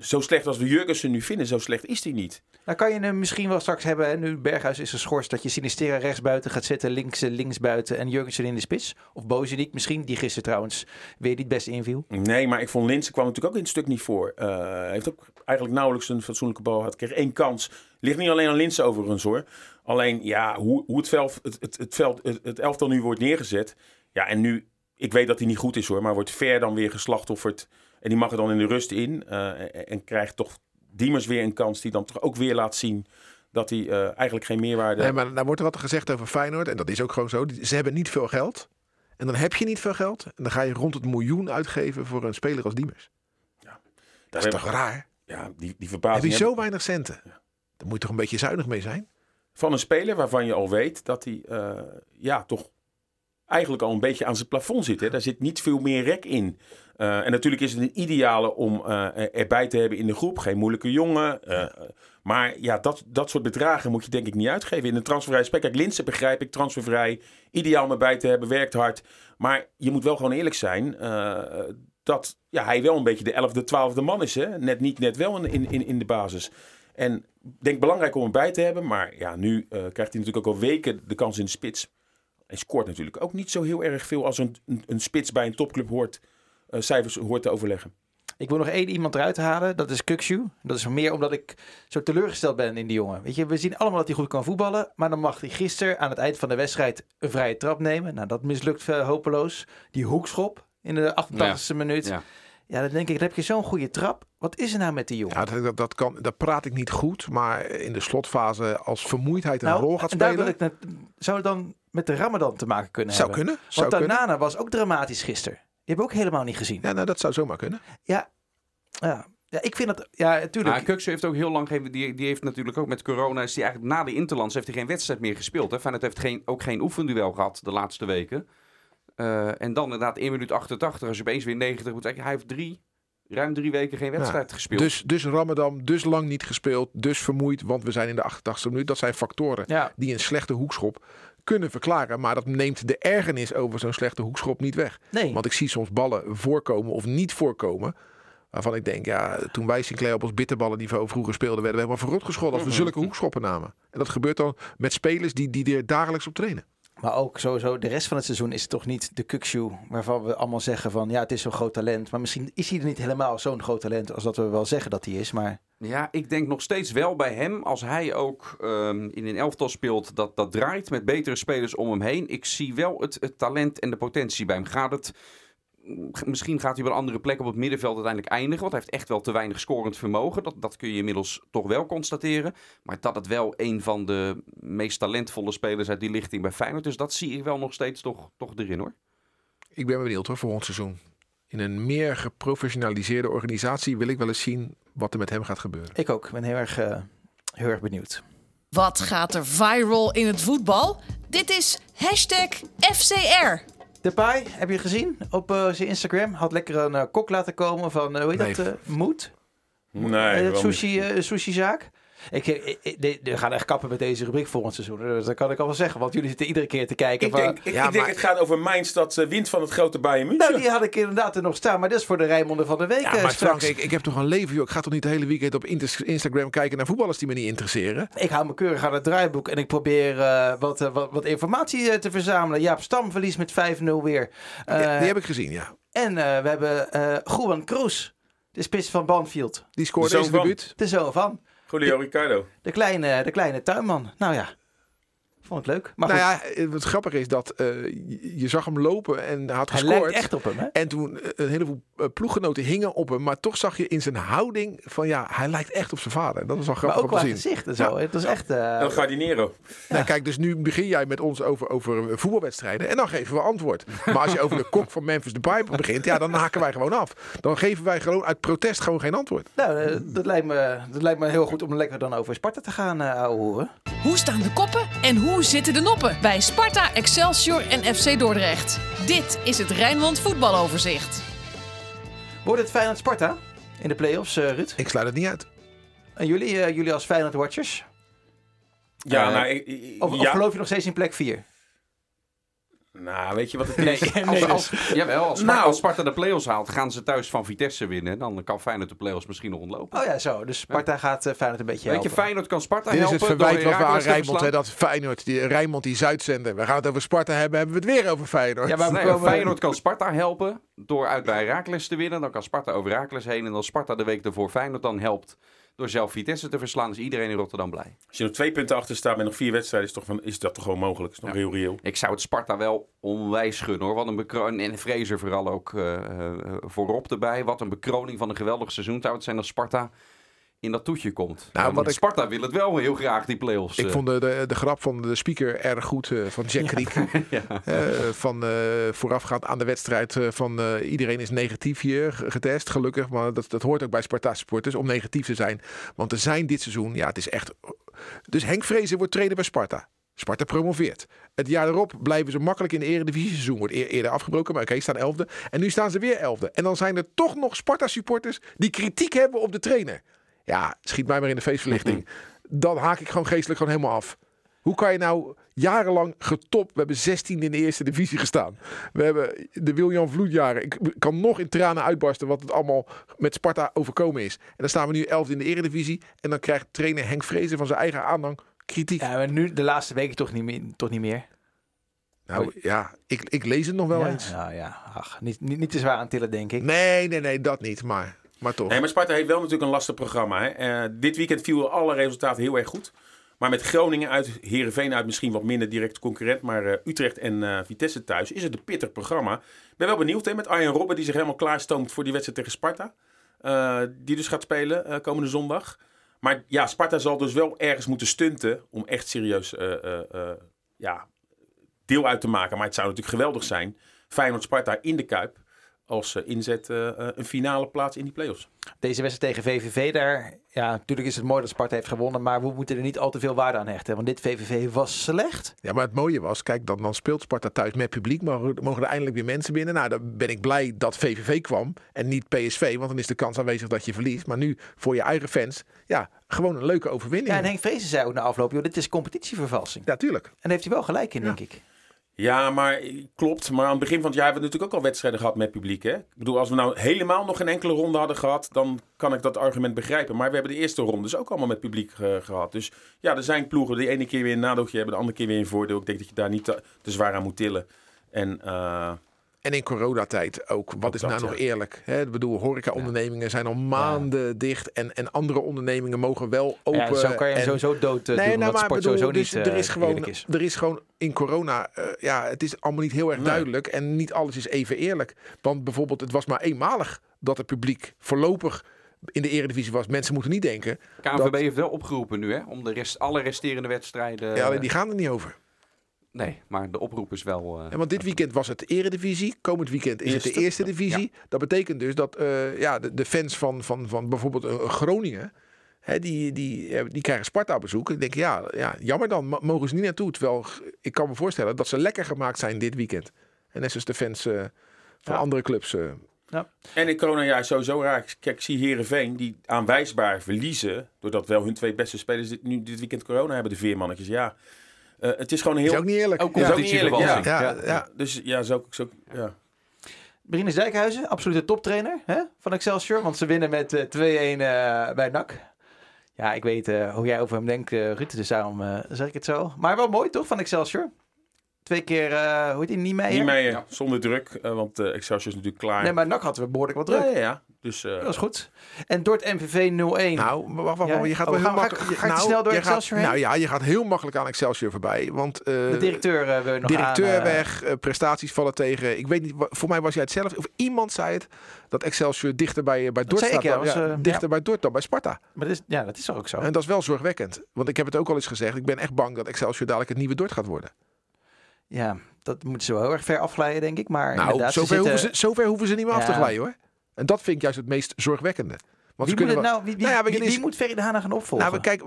Speaker 4: zo slecht als we Jurgensen nu vinden, zo slecht is hij niet.
Speaker 2: Nou kan je hem misschien wel straks hebben, hè? nu Berghuis is geschorst, dat je Sinistera rechts buiten gaat zetten, links, links buiten en Jurgensen in de spits. Of Bozeniek misschien, die gisteren trouwens weer niet best inviel.
Speaker 4: Nee, maar ik vond Linsen kwam natuurlijk ook in het stuk niet voor. Hij heeft ook eigenlijk nauwelijks een fatsoenlijke bal gehad. Kreeg één kans. Ligt niet alleen aan Linsen overigens hoor. Alleen ja, hoe, hoe het, veld, het, het, het, veld, het, het elftal nu wordt neergezet. Ja, en nu ik weet dat hij niet goed is hoor, maar wordt ver dan weer geslachtofferd. En die mag er dan in de rust in. Uh, en krijgt toch Diemers weer een kans die dan toch ook weer laat zien dat hij uh, eigenlijk geen meerwaarde...
Speaker 5: Nee, maar daar wordt er wat gezegd over Feyenoord. En dat is ook gewoon zo. Ze hebben niet veel geld. En dan heb je niet veel geld. En dan ga je rond het miljoen uitgeven voor een speler als Diemers. Ja, dat is toch raar?
Speaker 4: Ja, die, die verbazing...
Speaker 5: Heb je zo weinig centen? Ja. Daar moet je toch een beetje zuinig mee zijn?
Speaker 4: Van een speler waarvan je al weet dat hij uh, ja, toch eigenlijk al een beetje aan zijn plafond zit. Hè. Daar zit niet veel meer rek in. Uh, en natuurlijk is het een ideale om uh, erbij te hebben in de groep. Geen moeilijke jongen. Uh, maar ja, dat, dat soort bedragen moet je denk ik niet uitgeven. In een transfervrij spek. Kijk, Linse begrijp ik, transfervrij. Ideaal om erbij te hebben, werkt hard. Maar je moet wel gewoon eerlijk zijn dat ja, hij wel een beetje de 11e, 12e man is. Hè? Net niet, net wel in, in, in de basis. En denk belangrijk om hem bij te hebben. Maar ja, nu krijgt hij natuurlijk ook al weken de kans in de spits. Hij scoort natuurlijk ook niet zo heel erg veel als een, een, een spits bij een topclub hoort, uh, cijfers hoort te overleggen.
Speaker 2: Ik wil nog één iemand eruit halen. Dat is Kukshu. Dat is meer omdat ik zo teleurgesteld ben in die jongen. Weet je, we zien allemaal dat hij goed kan voetballen. Maar dan mag hij gisteren aan het eind van de wedstrijd een vrije trap nemen. Nou, dat mislukt uh, hopeloos. Die hoekschop in de 88e ja. minuut. Ja. Ja, dan denk ik, dan heb je zo'n goede trap. Wat is er nou met die jongen?
Speaker 5: Ja, dat, dat, kan, dat praat ik niet goed. Maar in de slotfase, als vermoeidheid een nou, rol gaat spelen... Daar wil ik
Speaker 2: net, zou het dan met de Ramadan te maken kunnen
Speaker 5: zou
Speaker 2: hebben?
Speaker 5: Kunnen, zou
Speaker 2: Want
Speaker 5: Tanana
Speaker 2: was ook dramatisch gisteren. Die hebben we ook helemaal niet gezien.
Speaker 5: Ja, nou, dat zou zomaar kunnen.
Speaker 2: Ja, ja. Ja, ik vind dat, ja, natuurlijk.
Speaker 3: Ja, Kuksu heeft ook heel lang geen, die, die heeft natuurlijk ook met corona, is die eigenlijk na de Interlands heeft hij geen wedstrijd meer gespeeld. Hè. Feyenoord heeft geen, ook geen oefenduel gehad de laatste weken. Uh, en dan inderdaad 1 minuut 88, als je opeens weer 90 moet hij heeft drie, ruim drie weken geen wedstrijd ja, gespeeld.
Speaker 5: Dus, dus Ramadan, dus lang niet gespeeld, dus vermoeid, want we zijn in de 88 minuut. Dat zijn factoren ja. die een slechte hoekschop kunnen verklaren. Maar dat neemt de ergernis over zo'n slechte hoekschop niet weg.
Speaker 2: Nee.
Speaker 5: Want ik zie soms ballen voorkomen of niet voorkomen. Waarvan ik denk, ja, toen wij Sinclair op ons bitterballen niveau vroeger speelden, werden we helemaal verrot gescholden als we zulke hoekschoppen namen. En dat gebeurt dan met spelers die, die er dagelijks op trainen.
Speaker 2: Maar ook sowieso, de rest van het seizoen is het toch niet de Kukshoe waarvan we allemaal zeggen van ja, het is zo'n groot talent. Maar misschien is hij er niet helemaal zo'n groot talent als dat we wel zeggen dat hij is. Maar...
Speaker 3: Ja, ik denk nog steeds wel bij hem, als hij ook um, in een elftal speelt, dat dat draait met betere spelers om hem heen. Ik zie wel het, het talent en de potentie bij hem. Gaat het misschien gaat hij op een andere plek op het middenveld uiteindelijk eindigen. Want hij heeft echt wel te weinig scorend vermogen. Dat, dat kun je inmiddels toch wel constateren. Maar dat het wel een van de meest talentvolle spelers uit die lichting bij Feyenoord. Dus dat zie ik wel nog steeds toch, toch erin hoor.
Speaker 5: Ik ben benieuwd hoor voor ons seizoen. In een meer geprofessionaliseerde organisatie wil ik wel eens zien wat er met hem gaat gebeuren.
Speaker 2: Ik ook. Ik ben heel erg, uh, heel erg benieuwd.
Speaker 1: Wat gaat er viral in het voetbal? Dit is hashtag FCR.
Speaker 2: Depay, heb je gezien op uh, zijn Instagram? Had lekker een uh, kok laten komen van, uh, hoe heet nee. dat? Moed?
Speaker 4: Nee.
Speaker 2: Sushi, sushi zaak. Ik, ik, ik, we gaan echt kappen met deze rubriek volgend seizoen. Dus dat kan ik al wel zeggen, want jullie zitten iedere keer te kijken.
Speaker 4: Ik van, denk, ik, ja, ik denk het gaat over Mainz dat uh, wint van het grote Bayern München.
Speaker 2: Nou, die had ik inderdaad er nog staan, maar dat is voor de Rijmonden van de Week.
Speaker 5: Ja, maar Frank, ik, ik heb toch een leven, joh. Ik ga toch niet de hele weekend op Instagram kijken naar voetballers die me niet interesseren?
Speaker 2: Ik hou me keurig aan het draaiboek en ik probeer uh, wat, uh, wat, wat, informatie te verzamelen. Jaap Stam verliest met 5-0 weer.
Speaker 5: Ja, die heb ik gezien, ja.
Speaker 2: En we hebben Juan Cruz, de spits van Banfield.
Speaker 5: Die scoorde deze debuut.
Speaker 2: De zoon van.
Speaker 4: Julio Ricardo.
Speaker 2: De kleine, de kleine tuinman. Nou ja. Vond het leuk. Maar
Speaker 5: nou
Speaker 2: goed,
Speaker 5: ja, het grappige is dat uh, je, zag hem lopen en hij had
Speaker 2: hij
Speaker 5: gescoord.
Speaker 2: lijkt echt op hem, hè?
Speaker 5: En toen een heleboel ploeggenoten hingen op hem. Maar toch zag je in zijn houding van ja, hij lijkt echt op zijn vader. Dat is wel grappig
Speaker 2: maar ook
Speaker 5: om te
Speaker 2: qua
Speaker 5: zien.
Speaker 2: gezicht en zo. Ja. Het is echt... Uh,
Speaker 4: El Gardinero.
Speaker 5: Ja. Nou, kijk, dus nu begin jij met ons over, over voetbalwedstrijden. En dan geven we antwoord. Maar als je over de kok van Memphis de Piper begint, ja, dan haken wij gewoon af. Dan geven wij gewoon uit protest gewoon geen antwoord.
Speaker 2: Nou, dat lijkt me, dat lijkt me heel goed om lekker dan over Sparta te gaan uh, horen.
Speaker 1: Hoe staan de koppen en hoe zitten de noppen bij Sparta, Excelsior en FC Dordrecht? Dit is het Rijnmond voetbaloverzicht.
Speaker 2: Wordt het Feyenoord Sparta in de play-offs, uh, Ruud?
Speaker 5: Ik sluit het niet uit.
Speaker 2: En jullie, uh, jullie als Feyenoord Watchers?
Speaker 4: Ja, nou, ik, ik,
Speaker 2: of,
Speaker 4: ja.
Speaker 2: of geloof je nog steeds in plek 4?
Speaker 4: Nou, weet je wat het [laughs]
Speaker 3: Nee,
Speaker 4: is?
Speaker 3: als, als, als, jawel, als, Sparta,
Speaker 4: Nou.
Speaker 3: als Sparta de play-offs haalt, gaan ze thuis van Vitesse winnen. Dan kan Feyenoord de play-offs misschien nog ontlopen.
Speaker 2: Oh ja, zo. Dus Sparta gaat uh, Feyenoord een beetje
Speaker 3: Weet
Speaker 2: helpen.
Speaker 3: je, Feyenoord kan Sparta
Speaker 5: Dit is
Speaker 3: helpen.
Speaker 5: het verwijt
Speaker 3: door
Speaker 5: wat we aan Rijnmond,
Speaker 3: verslaan.
Speaker 5: dat Feyenoord, die Rijnmond die Zuidzender. We gaan het over Sparta hebben, hebben we het weer over Feyenoord.
Speaker 2: Ja, maar we
Speaker 3: Nee,
Speaker 2: komen-
Speaker 3: Feyenoord kan Sparta helpen door uit bij Heracles te winnen. Dan kan Sparta over Heracles heen. En als Sparta de week ervoor Feyenoord dan helpt door zelf Vitesse te verslaan, is iedereen in Rotterdam blij.
Speaker 4: Als je nog twee punten achter staat met nog vier wedstrijden, is, toch van, is dat toch gewoon mogelijk? Is nog
Speaker 3: Ja.
Speaker 4: heel reëel.
Speaker 3: Ik zou het Sparta wel onwijs gunnen hoor. Wat een bekroning. En Fraser vooral ook eh, voorop erbij. Wat een bekroning van een geweldig seizoen zou het zijn als Sparta in dat toetje komt.
Speaker 5: Nou,
Speaker 3: Want
Speaker 5: wat ik-
Speaker 3: Sparta wil het wel heel graag, die play-offs.
Speaker 5: Ik
Speaker 3: eh.
Speaker 5: vond de, de, de grap van de speaker erg goed eh, van Jack Riek. [laughs]
Speaker 3: ja.
Speaker 5: Eh, van eh, voorafgaand aan de wedstrijd van iedereen is negatief hier getest, gelukkig. Maar dat, dat hoort ook bij Sparta supporters om negatief te zijn. Want er zijn dit seizoen, ja het is echt... Dus Henk Vrezen wordt trainer bij Sparta. Sparta promoveert. Het jaar erop blijven ze makkelijk in de eredivisie. Seizoen wordt eer- eerder afgebroken, maar oké, staan elfde. En nu staan ze weer elfde. En dan zijn er toch nog Sparta supporters die kritiek hebben op de trainer. Ja, schiet mij maar in de feestverlichting. Dan haak ik gewoon geestelijk gewoon helemaal af. Hoe kan je nou jarenlang getopt? We hebben 16 in de eerste divisie gestaan. We hebben de Wiljan Vloedjaren. Ik kan nog in tranen uitbarsten wat het allemaal met Sparta overkomen is. En dan staan we nu 11 in de eredivisie. En dan krijgt trainer Henk Vrezen van zijn eigen aanhang kritiek.
Speaker 2: Ja, maar nu de laatste weken toch niet meer. Toch niet meer.
Speaker 5: Nou ja, ik, ik lees het nog wel
Speaker 2: ja?
Speaker 5: eens.
Speaker 2: Nou ja, ach, niet, niet, niet te zwaar aan tillen, denk ik.
Speaker 5: Nee, nee, nee, dat niet. Maar, maar toch.
Speaker 4: Nee, maar Sparta heeft wel natuurlijk een lastig programma. Hè. Eh, dit weekend vielen alle resultaten heel erg goed. Maar met Groningen uit, Herenveen uit misschien wat minder direct concurrent. Maar eh, Utrecht en eh, Vitesse thuis is het een pittig programma. Ik ben wel benieuwd hè, met Arjen Robben die zich helemaal klaarstoomt voor die wedstrijd tegen Sparta. Die dus gaat spelen komende zondag. Maar ja, Sparta zal dus wel ergens moeten stunten om echt serieus ja, deel uit te maken. Maar het zou natuurlijk geweldig zijn. Feyenoord-Sparta in de Kuip als eh, inzet eh, eh, een finale plaats in die play-offs.
Speaker 2: Deze wedstrijd tegen VVV daar. Ja, natuurlijk is het mooi dat Sparta heeft gewonnen. Maar we moeten er niet al te veel waarde aan hechten. Want dit VVV was slecht.
Speaker 5: Ja, maar het mooie was, kijk, dan, dan speelt Sparta thuis met publiek. Mogen, mogen er eindelijk weer mensen binnen. Nou, dan ben ik blij dat VVV kwam en niet PSV. Want dan is de kans aanwezig dat je verliest. Maar nu voor je eigen fans, ja, gewoon een leuke overwinning.
Speaker 2: Ja, en Henk Vrezen zei ook na afloop, joh, dit is competitievervalsing.
Speaker 5: Ja, tuurlijk.
Speaker 2: En daar heeft hij wel gelijk in, denk ik.
Speaker 4: Ja, maar klopt. Maar aan het begin van het jaar hebben we natuurlijk ook al wedstrijden gehad met publiek. Hè? Ik bedoel, als we nou helemaal nog geen enkele ronde hadden gehad, dan kan ik dat argument begrijpen. Maar we hebben de eerste rondes ook allemaal met publiek eh, gehad. Dus ja, er zijn ploegen die de ene keer weer een nadeeltje hebben, de andere keer weer een voordeel. Ik denk dat je daar niet te, te zwaar aan moet tillen. En eh,
Speaker 5: En in coronatijd ook. Wat
Speaker 4: Ook
Speaker 5: is
Speaker 4: dat,
Speaker 5: nou nog eerlijk? Hè? Ik bedoel, horeca-ondernemingen zijn al maanden dicht. En, en andere ondernemingen mogen wel open.
Speaker 2: Ja, zo kan je hem
Speaker 5: en,
Speaker 2: sowieso dood uh,
Speaker 5: Nee,
Speaker 2: doen,
Speaker 5: nou,
Speaker 2: wat
Speaker 5: maar
Speaker 2: sport
Speaker 5: bedoel,
Speaker 2: sowieso
Speaker 5: dus
Speaker 2: niet
Speaker 5: er, is gewoon,
Speaker 2: is.
Speaker 5: er is gewoon in corona, uh, ja, het is allemaal niet heel erg
Speaker 4: Nee.
Speaker 5: duidelijk. En niet alles is even eerlijk. Want bijvoorbeeld, het was maar eenmalig dat het publiek voorlopig in de eredivisie was. Mensen moeten niet denken,
Speaker 3: KNVB
Speaker 5: dat-
Speaker 3: heeft wel opgeroepen nu, hè? Om de rest, alle resterende wedstrijden...
Speaker 5: ja, die gaan er niet over.
Speaker 3: Nee, maar de oproep is wel... eh,
Speaker 5: En want dit weekend was het eredivisie. Komend weekend is het de
Speaker 4: Eerste.
Speaker 5: divisie. Dat betekent dus dat eh, ja, de, de fans van, van, van bijvoorbeeld eh, Groningen... Hè, die, die, eh, die krijgen Sparta bezoek. Ik denk, ja, ja, jammer dan. Mogen ze niet naartoe. Terwijl ik kan me voorstellen dat ze lekker gemaakt zijn dit weekend. En net zoals de fans eh, van
Speaker 2: Ja.
Speaker 5: andere clubs. eh.
Speaker 4: En in coronajaar is sowieso raar. Kijk, ik zie Herenveen die aanwijsbaar verliezen. Doordat wel hun twee beste spelers dit, nu dit weekend corona hebben, de veermannetjes. Ja, Eh, het is gewoon een heel.
Speaker 5: is ook niet eerlijk.
Speaker 3: Ook
Speaker 5: ja.
Speaker 4: ook niet eerlijk, ja.
Speaker 5: Ja, ja.
Speaker 4: Dus ja, zo. zo ja.
Speaker 2: Brinus Dijkhuizen, absolute toptrainer hè, van Excelsior. Want ze winnen met eh, 2-1 eh, bij NAC. Ja, ik weet eh, hoe jij over hem denkt, eh Ruud. Dus daarom eh, zeg ik het zo. Maar wel mooi toch, van Excelsior? Twee keer, eh hoe heet die, Niemeyer?
Speaker 4: Niet mee,
Speaker 3: Ja.
Speaker 4: zonder druk. want eh, Excelsior is natuurlijk klaar.
Speaker 2: Nee, maar NAC hadden we behoorlijk wat druk.
Speaker 4: Ja, ja, ja. Dus, uh,
Speaker 2: dat is goed. En Dort MVV 0-1.
Speaker 5: Nou, wacht, wacht, ja? je gaat oh, wel heel makkelijk...
Speaker 2: Ga, ga, snel door Excelsior
Speaker 5: gaat, Nou ja, je gaat heel makkelijk aan Excelsior voorbij. Want, uh,
Speaker 2: de directeur uh, wil nog
Speaker 5: Directeur
Speaker 2: aan,
Speaker 5: weg, prestaties vallen tegen. Ik weet niet, voor mij was jij het zelf, of iemand zei het, dat Excelsior dichter bij, bij Dort staat. Dan, ja, dichter bij Dort dan bij Sparta.
Speaker 2: Maar dat is, ja, dat is ook zo.
Speaker 5: En dat is wel zorgwekkend. Want ik heb het ook al eens gezegd, ik ben echt bang dat Excelsior dadelijk het nieuwe Dort gaat worden.
Speaker 2: Ja, dat moeten ze wel heel erg ver afglijden, denk ik. Maar
Speaker 5: nou, zover, zitten... hoeven ze, zover hoeven ze niet meer af te glijden hoor. En dat vind ik juist het meest zorgwekkende.
Speaker 2: Want wie, moet, nou, wie, wie, nou ja, wie, moet Ferry de Haan gaan opvolgen?
Speaker 5: Nou, kijk,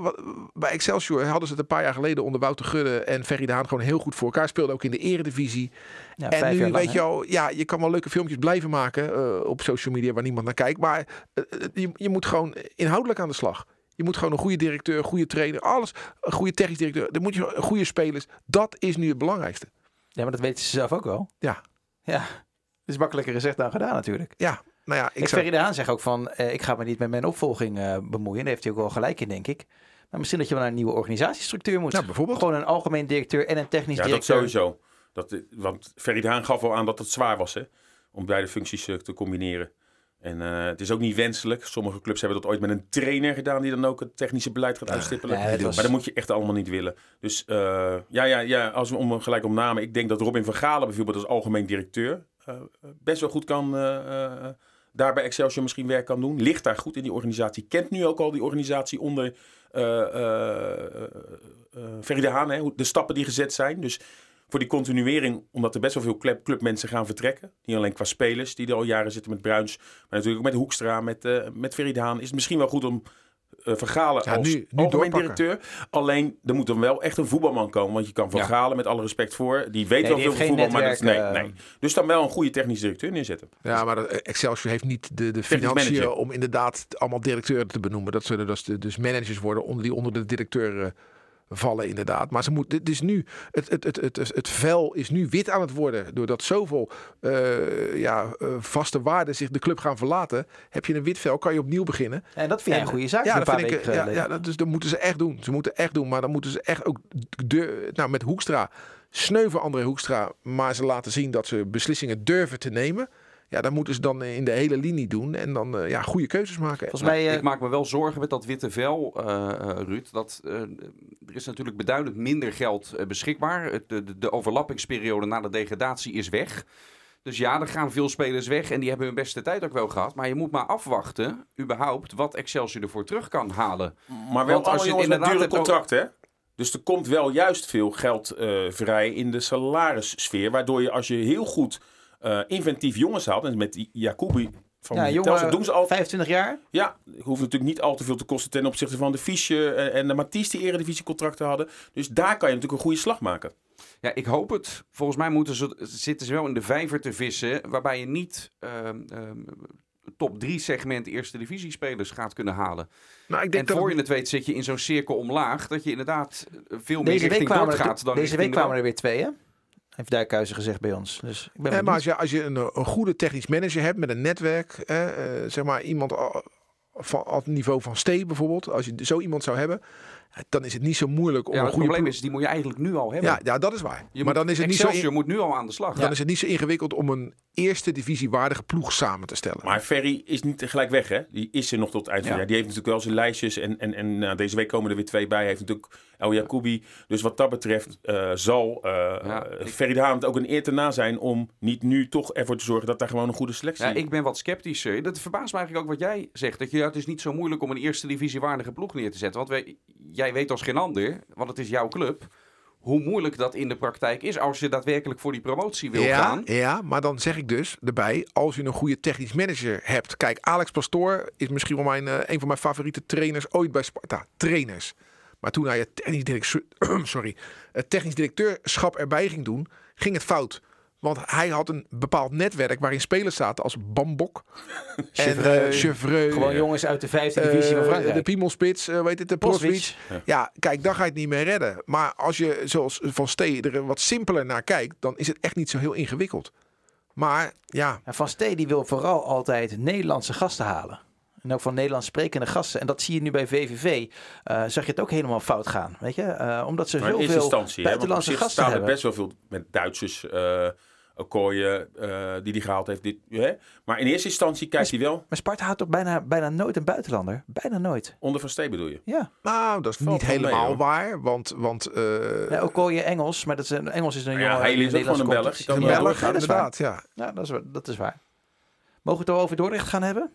Speaker 5: bij Excelsior hadden ze het een paar jaar geleden onder Wouter Gudde en Ferry de Haan gewoon heel goed voor elkaar. Speelde ook in de eredivisie. Ja, en nu weet je al, ja, je kan wel leuke filmpjes blijven maken uh, op social media waar niemand naar kijkt. Maar uh, je, je moet gewoon inhoudelijk aan de slag. Je moet gewoon een goede directeur, goede trainer, alles. Een goede technisch directeur. Dan moet je goede spelers. Dat is nu het belangrijkste.
Speaker 2: Ja, maar dat weten ze zelf ook wel.
Speaker 5: Ja.
Speaker 2: Ja. Het is makkelijker gezegd dan gedaan natuurlijk.
Speaker 5: Ja, nou ja,
Speaker 2: ik, ik zou... Ferry zegt ook van, uh, ik ga me niet met mijn opvolging uh, bemoeien. Daar heeft hij ook wel gelijk in, denk ik. Maar misschien dat je wel naar een nieuwe organisatiestructuur moet.
Speaker 5: Nou, bijvoorbeeld.
Speaker 2: Gewoon een algemeen directeur en een technisch directeur.
Speaker 4: Ja, dat sowieso. Dat, want Ferry de Haan gaf wel aan dat het zwaar was hè, om beide functies uh, te combineren. En uh, het is ook niet wenselijk. Sommige clubs hebben dat ooit met een trainer gedaan die dan ook het technische beleid gaat uitstippelen. Ja, was... Maar dat moet je echt allemaal niet willen. Dus uh, ja, ja, ja, als we om gelijk om namen. Ik denk dat Robin van Galen bijvoorbeeld als algemeen directeur uh, best wel goed kan daar bij Excelsior misschien werk kan doen. Ligt daar goed in die organisatie. Kent nu ook al die organisatie onder uh, uh, de Haan. Hè, de stappen die gezet zijn. Dus voor die continuering, omdat er best wel veel club, clubmensen gaan vertrekken. Niet alleen qua spelers die er al jaren zitten met Bruins. Maar natuurlijk ook met Hoekstra, met, uh, met Ferry de Haan. Is het misschien wel goed om Vergalen ja, als nu, nu algemeen directeur. Alleen, er moet dan wel echt een voetbalman komen. Want je kan Vergalen, ja. met alle respect voor, die weet nee, wel veel van voetbal. maar dat, nee, nee. Dus dan wel een goede technisch directeur neerzetten.
Speaker 5: Ja, maar Excelsior heeft niet de, de financiën om inderdaad allemaal directeuren te benoemen. Dat zullen dus, dus managers worden onder, die onder de directeur... Vallen inderdaad. Maar ze moet, dit is nu, het, het, het, het, het vel is nu wit aan het worden. Doordat zoveel uh, ja, uh, vaste waarden zich de club gaan verlaten. Heb je een wit vel, kan je opnieuw beginnen.
Speaker 2: En dat vind je een goede zaak.
Speaker 5: Ja,
Speaker 2: dat vind
Speaker 5: ik, ja, ja, dat, dus dat moeten ze echt doen. Ze moeten echt doen. Maar dan moeten ze echt ook de, nou, met Hoekstra, sneuven André Hoekstra. Maar ze laten zien dat ze beslissingen durven te nemen. Ja, dan moeten ze dan in de hele linie doen en dan uh, ja, goede keuzes maken.
Speaker 3: Volgens mij, uh, ik maak me wel zorgen met dat witte vel, uh, Ruud. Dat, er is natuurlijk beduidend minder geld beschikbaar. De, de, de, overlappingsperiode na de degradatie is weg. Dus ja, er gaan veel spelers weg en die hebben hun beste tijd ook wel gehad. Maar je moet maar afwachten, überhaupt, wat Excelsior ervoor terug kan halen.
Speaker 4: Maar wel als je inderdaad dure contract, hè? Dus er komt wel juist veel geld vrij in de salarissfeer. Waardoor je als je heel goed uh, inventief jongens had. En met Jacobi van
Speaker 2: ja, jongen, doen ze al 25 jaar.
Speaker 4: Ja, hoeft natuurlijk niet al te veel te kosten ten opzichte van de Fische en de Matisse die eredivisie contracten hadden. Dus daar kan je natuurlijk een goede slag maken.
Speaker 3: Ja, ik hoop het. Volgens mij moeten ze, zitten ze wel in de vijver te vissen, waarbij je niet uh, uh, top 3 segment eerste divisie spelers gaat kunnen halen. Nou, ik denk en voor je het weet zit je in zo'n cirkel omlaag, dat je inderdaad veel meer deze richting week gaat dan
Speaker 2: Deze week kwamen er weer twee, hè? Heeft Dijkhuizen gezegd bij ons. Dus ik ben
Speaker 5: eh, maar als je, als je een, een, goede technisch manager hebt met een netwerk, eh, zeg maar iemand van het niveau van Stee bijvoorbeeld, als je zo iemand zou hebben, dan is het niet zo moeilijk om
Speaker 3: ja,
Speaker 5: een
Speaker 3: goede... Het probleem is, die moet je eigenlijk nu al hebben.
Speaker 5: Ja, ja dat is waar.
Speaker 3: Je maar dan is het niet zo... Je moet nu al aan de slag.
Speaker 5: Dan ja. is het niet zo ingewikkeld om een eerste divisie waardige ploeg samen te stellen.
Speaker 4: Maar Ferry is niet gelijk weg, hè? Die is er nog tot het eind van het jaar. Die heeft natuurlijk wel zijn lijstjes. En, en, en nou, deze week komen er weer twee bij. Hij heeft natuurlijk El Jacoubi. Dus wat dat betreft uh, zal uh, ja, Ferry de Haan het ook een eer te na zijn... om niet nu toch ervoor te zorgen dat daar gewoon een goede selectie...
Speaker 3: Ja, ik ben wat sceptischer. Dat verbaast me eigenlijk ook wat jij zegt. Dat je, het is niet zo moeilijk om een eerste divisie waardige ploeg neer te zetten. Want wij, jij weet als geen ander, want het is jouw club hoe moeilijk dat in de praktijk is als je daadwerkelijk voor die promotie wil
Speaker 5: ja,
Speaker 3: gaan.
Speaker 5: Ja, maar dan zeg ik dus erbij, als je een goede technisch manager hebt. Kijk, Alex Pastoor is misschien wel mijn, uh, een van mijn favoriete trainers ooit bij Sparta. Trainers. Maar toen hij het technisch, directeur, [clears throat] sorry, het technisch directeurschap erbij ging doen, ging het fout. Want hij had een bepaald netwerk waarin spelers zaten als Bambok [laughs] en uh, Chevreux.
Speaker 2: Gewoon jongens uit de vijfde divisie van Frankrijk.
Speaker 5: De Piemelspits, uh, weet het, de Proswitz. Ja. ja. kijk, dan ga je het niet meer redden. Maar als je zoals Van Stee er wat simpeler naar kijkt, dan is het echt niet zo heel ingewikkeld. Maar ja.
Speaker 2: En van Stee die wil vooral altijd Nederlandse gasten halen. En ook van Nederlands sprekende gasten. En dat zie je nu bij VVV. Uh, zag je het ook helemaal fout gaan. Weet je? Uh, omdat ze maar heel veel buitenlandse gasten
Speaker 4: staan
Speaker 2: hebben.
Speaker 4: best wel veel met Duitsers. Uh, Okoye, uh, die die gehaald heeft. Dit, hè? Maar in eerste instantie kijkt hij wel...
Speaker 2: Maar Sparta houdt toch bijna, bijna nooit een buitenlander? Bijna nooit.
Speaker 4: Onder Van Steen bedoel je?
Speaker 2: Ja.
Speaker 5: Nou, dat is niet helemaal waar. Want... want uh...
Speaker 2: ja, Okoye Engels, maar dat is een, Engels is een jongen...
Speaker 4: Ja, hij is ook gewoon een Belg.
Speaker 5: Een Belg, inderdaad. Ja.
Speaker 2: ja, dat is, dat is waar. Mogen we het over Dordrecht gaan hebben?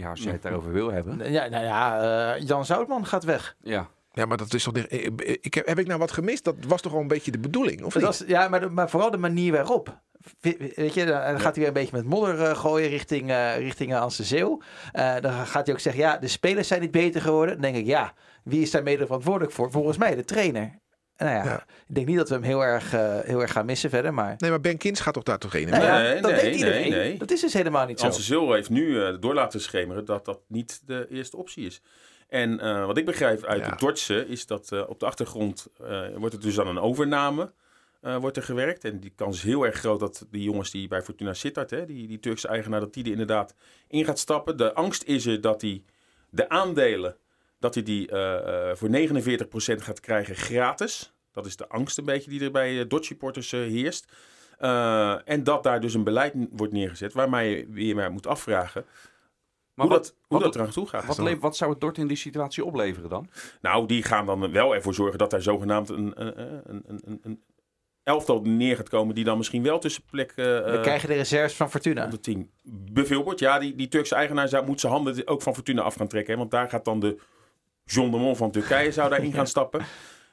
Speaker 3: Ja, als jij het daarover wil hebben.
Speaker 2: Ja, nou ja, uh, Jan Zoutman gaat weg.
Speaker 3: Ja.
Speaker 5: Ja, maar dat is toch. Ik heb, heb ik nou wat gemist? Dat was toch al een beetje de bedoeling, of niet?
Speaker 2: Was, ja, maar, maar vooral de manier waarop. Weet je, dan gaat hij weer een beetje met modder uh, gooien richting, uh, richting Anse Zeeuw. Uh, dan gaat hij ook zeggen, ja, de spelers zijn niet beter geworden. Dan denk ik, ja, wie is daar mede verantwoordelijk voor? Volgens mij de trainer. Nou ja, ja, ik denk niet dat we hem heel erg, heel erg gaan missen verder, maar...
Speaker 5: Nee, maar Ben Kins gaat toch daar toch heen?
Speaker 2: Nou ja, nee, dat nee, denkt iedereen. Nee, Dat is dus helemaal niet zo.
Speaker 4: Anse Zeeuw heeft nu door laten schemeren dat dat niet de eerste optie is. En uh, wat ik begrijp uit ja. het Dordtse is dat uh, op de achtergrond uh, wordt het dus aan een overname wordt er gewerkt. En die kans is heel erg groot dat die jongens die bij Fortuna Sittard, hè, die, die Turkse eigenaar, dat die er inderdaad in gaat stappen. De angst is er dat hij de aandelen, dat hij die voor 49% gaat krijgen gratis. Dat is de angst een beetje die er bij Dodge supporters heerst. en dat daar dus een beleid wordt neergezet waarmee je weer maar moet afvragen maar hoe wat, dat, hoe dat eraan toe gaat.
Speaker 3: Wat, wat, zou het Dort in die situatie opleveren dan?
Speaker 4: Nou, die gaan dan wel ervoor zorgen dat daar zogenaamd een, een, een, een elftal neer gaat komen die dan misschien wel tussen plek... Uh,
Speaker 2: We krijgen de reserves van Fortuna.
Speaker 4: Team. Bijvoorbeeld, ja, die, die Turkse eigenaar zou, moet zijn handen ook van Fortuna af gaan trekken. Hè, want daar gaat dan de John de Mon van Turkije zou [laughs] daarin gaan stappen.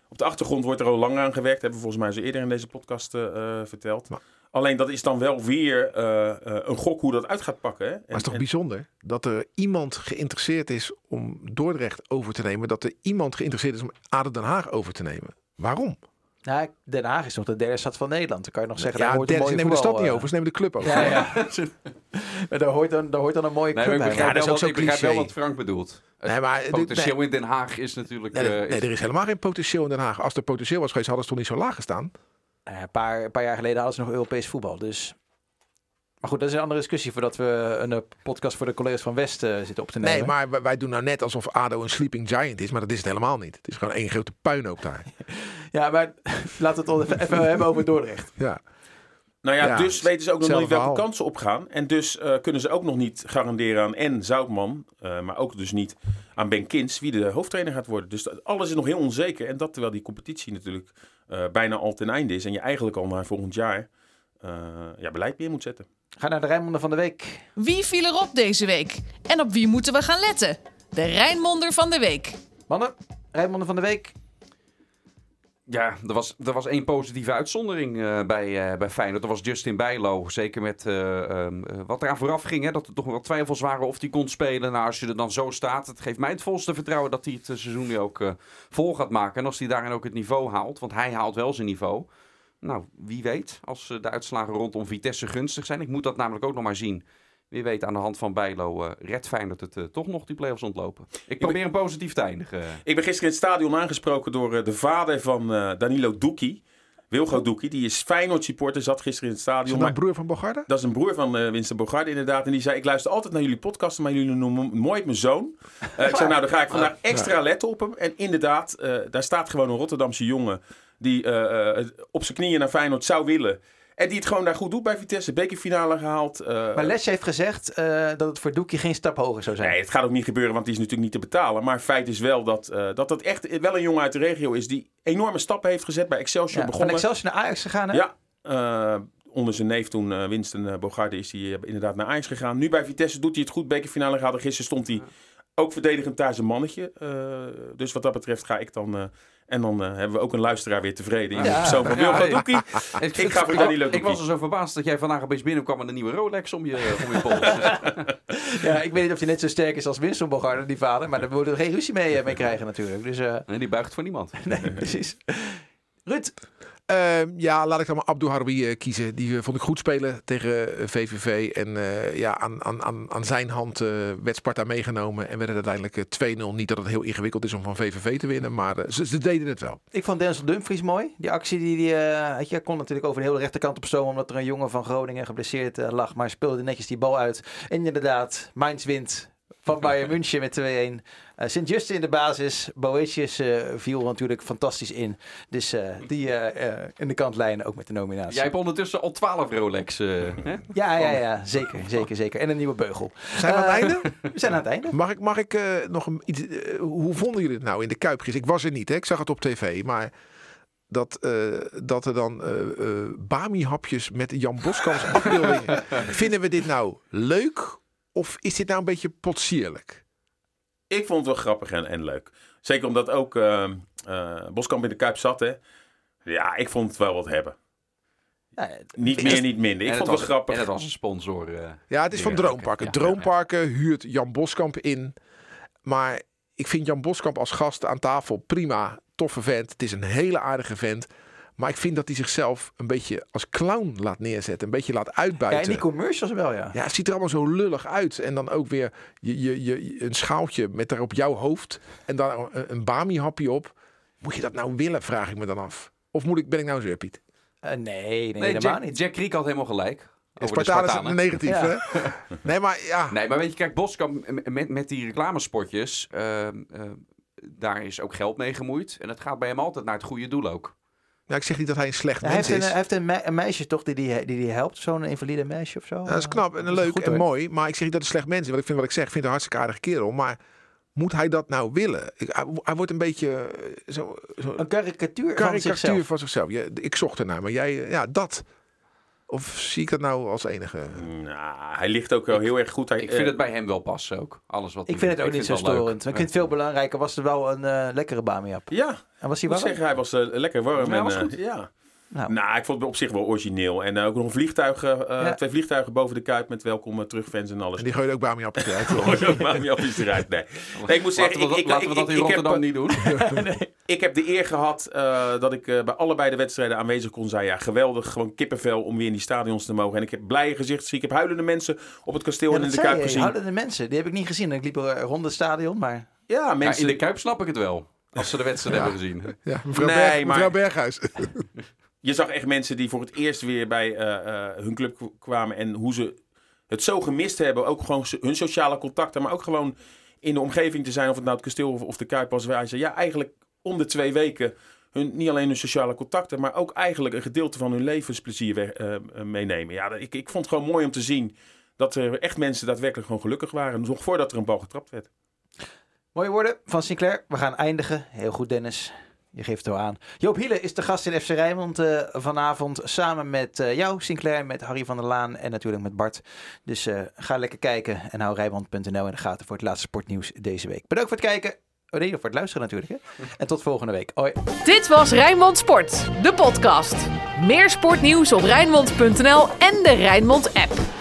Speaker 4: Op de achtergrond wordt er al lang aan gewerkt. Hebben we volgens mij zo eerder in deze podcast uh, verteld. Maar, Alleen dat is dan wel weer uh, een gok hoe dat uit gaat pakken. Hè? En,
Speaker 5: maar het is toch en... bijzonder dat er iemand geïnteresseerd is om Dordrecht over te nemen. Dat er iemand geïnteresseerd is om Aden Den Haag over te nemen. Waarom?
Speaker 2: Nou, Den Haag is nog de derde stad van Nederland. Dan kan je nog zeggen,
Speaker 5: ja,
Speaker 2: daar hoort een mooie
Speaker 5: ze nemen de stad niet over, ze nemen de club over.
Speaker 2: Ja, ja. [laughs] maar daar, hoort dan, daar hoort dan een mooie
Speaker 3: nee,
Speaker 2: club
Speaker 3: bij. Ja, dat is ook zo ik begrijp wel wat Frank bedoelt. Het
Speaker 5: nee, maar,
Speaker 3: potentieel nee, in Den Haag is natuurlijk...
Speaker 5: Nee, uh, nee, er is helemaal geen potentieel in Den Haag. Als er potentieel was geweest, hadden ze toch niet zo laag gestaan?
Speaker 2: Uh, een, paar, een paar jaar geleden hadden ze nog Europees voetbal. Dus maar goed, dat is een andere discussie voordat we een podcast voor de collega's van West uh, zitten op te nemen.
Speaker 5: Nee, maar wij doen nou net alsof ADO een sleeping giant is, maar dat is het helemaal niet. Het is gewoon één grote puinhoop daar. [laughs]
Speaker 2: ja, maar [laughs] laten we het even hebben over Dordrecht.
Speaker 5: Ja.
Speaker 4: Nou ja, ja, dus weten ze ook nog niet welke kansen opgaan. En dus uh, kunnen ze ook nog niet garanderen aan en Zoutman, uh, maar ook dus niet aan Ben Kins, wie de hoofdtrainer gaat worden. Dus alles is nog heel onzeker. En dat terwijl die competitie natuurlijk uh, bijna al ten einde is. En je eigenlijk al naar volgend jaar ja, beleid meer moet zetten.
Speaker 2: Ga naar de Rijnmonder van de Week.
Speaker 1: Wie viel erop deze week? En op wie moeten we gaan letten? De Rijnmonder van de Week.
Speaker 2: Mannen, Rijnmonder van de Week.
Speaker 3: Ja, er was, er was één positieve uitzondering uh, bij, uh, bij Feyenoord. Dat was Justin Bijlo. Zeker met uh, um, wat eraan vooraf ging. Hè, dat er toch wel twijfels waren of hij kon spelen. Nou, als je er dan zo staat, het geeft mij het volste vertrouwen dat hij het seizoen nu ook vol gaat maken. En als hij daarin ook het niveau haalt. Want hij haalt wel zijn niveau. Nou, wie weet, als de uitslagen rondom Vitesse gunstig zijn. Ik moet dat namelijk ook nog maar zien. Wie weet, aan de hand van Bijlo uh, redt Feyenoord het uh, toch nog die play-offs ontlopen. Ik probeer een positief te eindigen.
Speaker 4: Ik ben gisteren in het stadion aangesproken door uh, de vader van Danilo Doekie. Wilgo Doekie, die is Feyenoord supporter, zat gisteren in het stadion. Is
Speaker 5: dat een broer van Bogarde?
Speaker 4: Dat is een broer van Winston Bogarde inderdaad. En die zei, ik luister altijd naar jullie podcasten, maar jullie noemen nooit mijn zoon. ik zei, nou dan ga ik vandaag [laughs] extra letten op hem. En inderdaad, daar staat gewoon een Rotterdamse jongen die uh, op zijn knieën naar Feyenoord zou willen. En die het gewoon daar goed doet bij Vitesse. Bekerfinale gehaald. Uh...
Speaker 2: Maar Lesje heeft gezegd uh, dat het voor Doekje geen stap hoger zou zijn.
Speaker 4: Nee, het gaat ook niet gebeuren, want die is natuurlijk niet te betalen. Maar feit is wel dat, uh, dat dat echt wel een jongen uit de regio is... die enorme stappen heeft gezet bij Excelsior.
Speaker 2: Ja,
Speaker 4: begonnen.
Speaker 2: Van Excelsior naar Ajax gegaan, hè?
Speaker 4: Ja, onder zijn neef toen, Winston Bogarde, is hij inderdaad naar Ajax gegaan. Nu bij Vitesse doet hij het goed. Bekerfinale gehaald. Gisteren stond hij ook verdedigend thuis een mannetje. dus wat dat betreft ga ik dan en dan uh, hebben we ook een luisteraar weer tevreden in de persoon van Wilco ja, Doekie. ik, ik ga voor
Speaker 3: Ik was er zo verbaasd dat jij vandaag opeens binnenkwam met een nieuwe Rolex om je, [laughs] om je pols.
Speaker 2: ja, ik weet niet of hij net zo sterk is als Winston Bogarde, die vader. Maar daar moeten we geen ruzie mee, mee krijgen natuurlijk. Dus.
Speaker 3: Nee, die buigt voor niemand. [laughs]
Speaker 2: nee, precies. Ruud,
Speaker 5: uh, ja, laat ik dan maar Abdou Harbi uh, kiezen. Die uh, vond ik goed spelen tegen VVV. En ja, aan, aan, aan zijn hand werd Sparta meegenomen. En werden uiteindelijk 2-0. Niet dat het heel ingewikkeld is om van VVV te winnen. Maar ze, deden het wel.
Speaker 2: Ik vond Denzel Dumfries mooi. Die actie die, die je kon natuurlijk over de hele rechterkant op stoom. Omdat er een jongen van Groningen geblesseerd lag. Maar speelde netjes die bal uit. En inderdaad, Mainz wint van Bayern München met 2-1. Uh, Sint-Just in de basis. Boetius uh, viel natuurlijk fantastisch in. Dus uh, die in de kantlijn ook met de nominatie.
Speaker 3: Jij hebt ondertussen al 12 Rolex. hè?
Speaker 2: Ja, ja, ja. Zeker, zeker, zeker. En een nieuwe beugel.
Speaker 5: Zijn we aan het einde? [laughs]
Speaker 2: We zijn aan het einde.
Speaker 5: Mag ik, mag ik nog een, iets... hoe vonden jullie het nou in de Kuip? Ik was er niet, hè? ik zag het op tv. Maar dat, uh, dat er dan uh, uh, Bami-hapjes met Jan Boskamps afbeeldingen. [laughs] Vinden we dit nou leuk of is dit nou een beetje potsierlijk?
Speaker 4: Ik vond het wel grappig en, en leuk. Zeker omdat ook Boskamp in de Kuip zat. Hè. Ja, ik vond het wel wat hebben. Ja, niet meer, niet minder. Ik vond het wel grappig.
Speaker 3: En het was een sponsor.
Speaker 5: ja, het is van Droomparken. Ja, Droomparken huurt Jan Boskamp in. Maar ik vind Jan Boskamp als gast aan tafel prima toffe vent. Het is een hele aardige vent. Maar ik vind dat hij zichzelf een beetje als clown laat neerzetten. Een beetje laat uitbuiten.
Speaker 2: Ja, in die commercials wel, ja.
Speaker 5: Ja, het ziet er allemaal zo lullig uit. En dan ook weer je, je, je, een schaaltje met daarop jouw hoofd. En dan een, een bami-hapje op. Moet je dat nou willen, vraag ik me dan af. Of moet ik, ben ik nou zo, Piet?
Speaker 2: Uh, nee, nee, nee helemaal
Speaker 3: Jack,
Speaker 2: niet.
Speaker 3: Jack Kriek had helemaal gelijk.
Speaker 5: Spartaan is negatief, ja. hè? Nee, maar ja.
Speaker 3: Nee, maar weet je, kijk, Boskamp met, met die reclamespotjes... Uh, uh, daar is ook geld mee gemoeid. En het gaat bij hem altijd naar het goede doel ook.
Speaker 5: Ja, ik zeg niet dat hij een slecht mens
Speaker 2: heeft
Speaker 5: is.
Speaker 2: Een, hij heeft een, een, meisje toch die die, die, die helpt, zo'n invalide meisje of zo.
Speaker 5: Ja, dat is knap en leuk en mooi. Maar ik zeg niet dat hij slecht mens is. Wat ik vind wat ik zeg, ik vind een hartstikke aardige kerel. Maar moet hij dat nou willen? hij, hij, wordt een beetje eh, zo,
Speaker 2: zo een karikatuur,
Speaker 5: karikatuur
Speaker 2: van zichzelf.
Speaker 5: Van zichzelf. Ik zocht ernaar, maar jij, ja, dat. Of zie ik dat nou als enige?
Speaker 4: Nou, hij ligt ook wel heel erg goed. Hij,
Speaker 3: ik vind uh, het bij hem wel passen ook. Alles wat
Speaker 2: ik vind het ook niet zo storend. Ik vind het veel belangrijker. Was er wel een uh, lekkere Bamiap?
Speaker 4: Ja.
Speaker 2: En was hij warm?
Speaker 4: Ik zeg, hij was uh, lekker warm.
Speaker 2: Ja,
Speaker 4: en,
Speaker 2: was goed.
Speaker 4: ja. Nou. nou. ik vond het op zich wel origineel. En ook nog een vliegtuig, uh, ja. twee vliegtuigen boven de Kuip met welkom uh, terugfans en alles.
Speaker 5: En die gooien ook Bami-appjes eruit. [laughs]
Speaker 4: Gooien ook Bami-appjes eruit, nee. nee. ik moet zeggen,
Speaker 3: laten we,
Speaker 4: ik, ik,
Speaker 3: laten we dat in Rotterdam heb, niet doen. [laughs] [laughs]
Speaker 4: nee. Ik heb de eer gehad uh, dat ik bij allebei de wedstrijden aanwezig kon zijn. Ja, geweldig, gewoon kippenvel om weer in die stadions te mogen. En ik heb blije gezichten Ik heb huilende mensen op het kasteel
Speaker 2: ja,
Speaker 4: en in de Kuip
Speaker 2: je,
Speaker 4: gezien.
Speaker 2: Huilende mensen, die heb ik niet gezien. Ik liep rond het stadion, maar...
Speaker 4: Ja, mensen...
Speaker 3: Ja, in de Kuip snap ik het wel. Als ze de wedstrijd hebben gezien.
Speaker 5: Ja, mevrouw, nee, Berg, mevrouw maar... Berghuis.
Speaker 4: Je zag echt mensen die voor het eerst weer bij uh, uh, hun club kwamen en hoe ze het zo gemist hebben. Ook gewoon hun sociale contacten, maar ook gewoon in de omgeving te zijn, of het nou het kasteel of, de Kuip was. Waar ze ja, eigenlijk om de twee weken hun, niet alleen hun sociale contacten, maar ook eigenlijk een gedeelte van hun levensplezier uh, meenemen. Ja, ik, ik vond het gewoon mooi om te zien dat er echt mensen daadwerkelijk gewoon gelukkig waren. Nog voordat er een bal getrapt werd.
Speaker 2: Mooie woorden van Sinclair. We gaan eindigen. Heel goed, Dennis. Je geeft het wel aan. Joop Hiele is de gast in FC Rijnmond uh, vanavond. Samen met uh, jou, Sinclair, met Harry van der Laan en natuurlijk met Bart. Dus uh, ga lekker kijken en hou Rijnmond.nl in de gaten voor het laatste sportnieuws deze week. Bedankt voor het kijken. Oh nee, voor het luisteren natuurlijk. Hè? [laughs] En tot volgende week. Hoi.
Speaker 1: Dit was Rijnmond Sport, de podcast. Meer sportnieuws op Rijnmond.nl en de Rijnmond app.